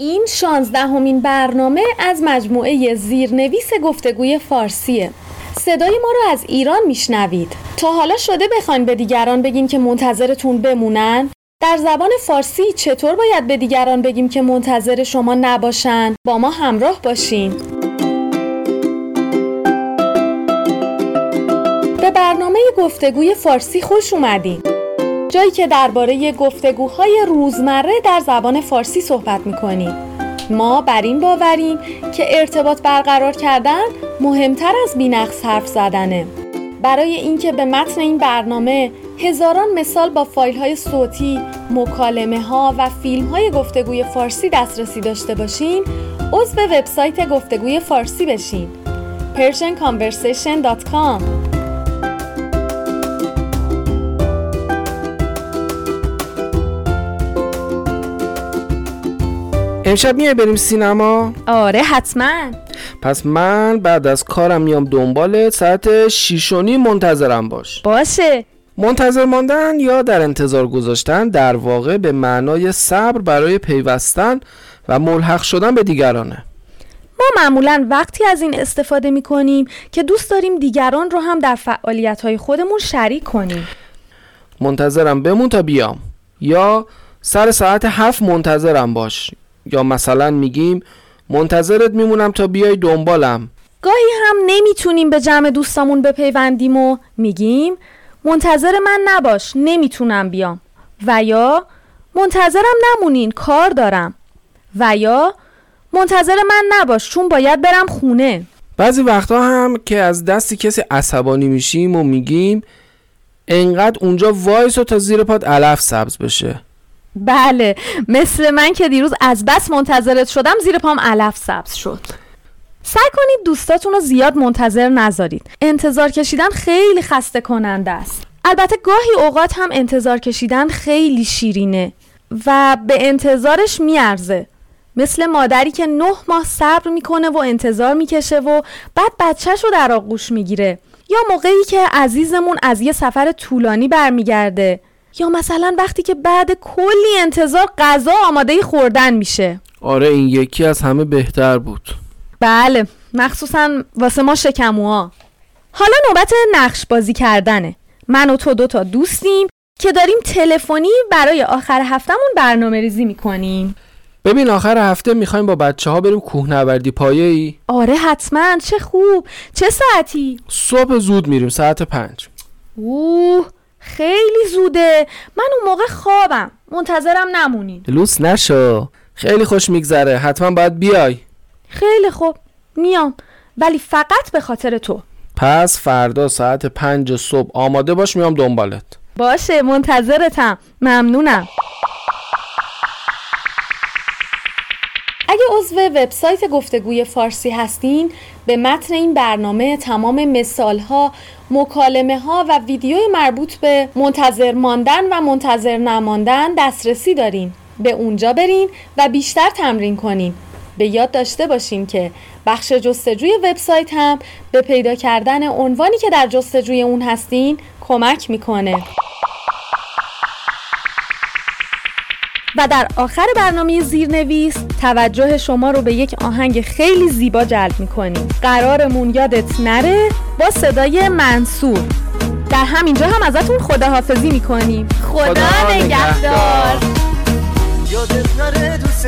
این شانزدهمین برنامه از مجموعه زیرنویس گفتگوی فارسیه. صدای ما رو از ایران میشنوید. تا حالا شده بخواین به دیگران بگیم که منتظرتون بمونن؟ در زبان فارسی چطور باید به دیگران بگیم که منتظر شما نباشن؟ با ما همراه باشین. به برنامه گفتگوی فارسی خوش اومدین. جایی که درباره گفتگوهای روزمره در زبان فارسی صحبت می‌کنیم ما بر این باوریم که ارتباط برقرار کردن مهمتر از بینقص حرف زدنه. برای اینکه به متن این برنامه هزاران مثال با فایل های صوتی، مکالمه ها و فیلم های گفتگوی فارسی دسترسی داشته باشین عضو وبسایت گفتگوی فارسی بشین. persianconversation.com امشب میای بریم سینما؟ آره حتما. پس من بعد از کارم میام دنبالت ساعت شیشونی منتظرم باش. باشه. منتظر ماندن یا در انتظار گذاشتن در واقع به معنای صبر برای پیوستن و ملحق شدن به دیگرانه. ما معمولا وقتی از این استفاده می کنیم که دوست داریم دیگران رو هم در فعالیت های خودمون شریک کنیم. منتظرم بمون تا بیام. یا سر ساعت هفت منتظرم باش. یا مثلا میگیم منتظرت میمونم تا بیای دنبالم. گاهی هم نمی‌تونیم به جمع دوستامون بپیوندیم و میگیم منتظر من نباش نمی‌تونم بیام. و یا منتظرم نمونین کار دارم. و یا منتظر من نباش چون باید برم خونه. بعضی وقتا هم که از دستی کسی عصبانی میشیم و میگیم انقدر اونجا وایس و تا زیر پاد علف سبز بشه. بله مثل من که دیروز از بس منتظرت شدم زیر پام علف سبز شد. سعی کنید دوستاتون رو زیاد منتظر نذارید. انتظار کشیدن خیلی خسته کننده است. البته گاهی اوقات هم انتظار کشیدن خیلی شیرینه و به انتظارش میارزه. مثل مادری که نه ماه صبر می‌کنه و انتظار می‌کشه و بعد بچهش رو در آغوش می‌گیره. یا موقعی که عزیزمون از یه سفر طولانی برمیگرده. یا مثلا وقتی که بعد کلی انتظار غذا آماده خوردن میشه. آره این یکی از همه بهتر بود. بله مخصوصا واسه ما شکموها. حالا نوبت نقش بازی کردنه. من و تو دوتا دوستیم که داریم تلفنی برای آخر هفتهمون برنامه ریزی می‌کنیم. ببین آخر هفته می‌خوایم با بچه ها بریم کوهنوردی پایه ای آره حتما. چه خوب. چه ساعتی؟ صبح زود میریم ساعت پنج. اوه خیلی زوده. من اون موقع خوابم. منتظرم نمونین. لوس نشو. خیلی خوش میگذره. حتما باید بیای. خیلی خوب. میام. ولی فقط به خاطر تو. پس فردا ساعت پنج صبح آماده باش میام دنبالت. باشه منتظرتم. ممنونم. اگه عضو وبسایت گفتگوی فارسی هستین به متن این برنامه تمام مثال ها، مکالمه ها و ویدیوی مربوط به منتظر ماندن و منتظر نماندن دسترسی دارین. به اونجا برین و بیشتر تمرین کنین. به یاد داشته باشین که بخش جستجوی وبسایت هم به پیدا کردن عنوانی که در جستجوی اون هستین کمک می‌کنه. و در آخر برنامه زیرنویس توجه شما رو به یک آهنگ خیلی زیبا جلب می‌کنیم. قرارمون یادت نره با صدای منصور. در همینجا هم ازتون خداحافظی می‌کنیم. خدا, خدا نگهدار. یادت نره دوست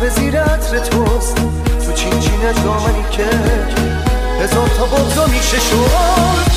به زیر عطر توست. تو چین چین دامنی که هزار تا بغضا میشه شد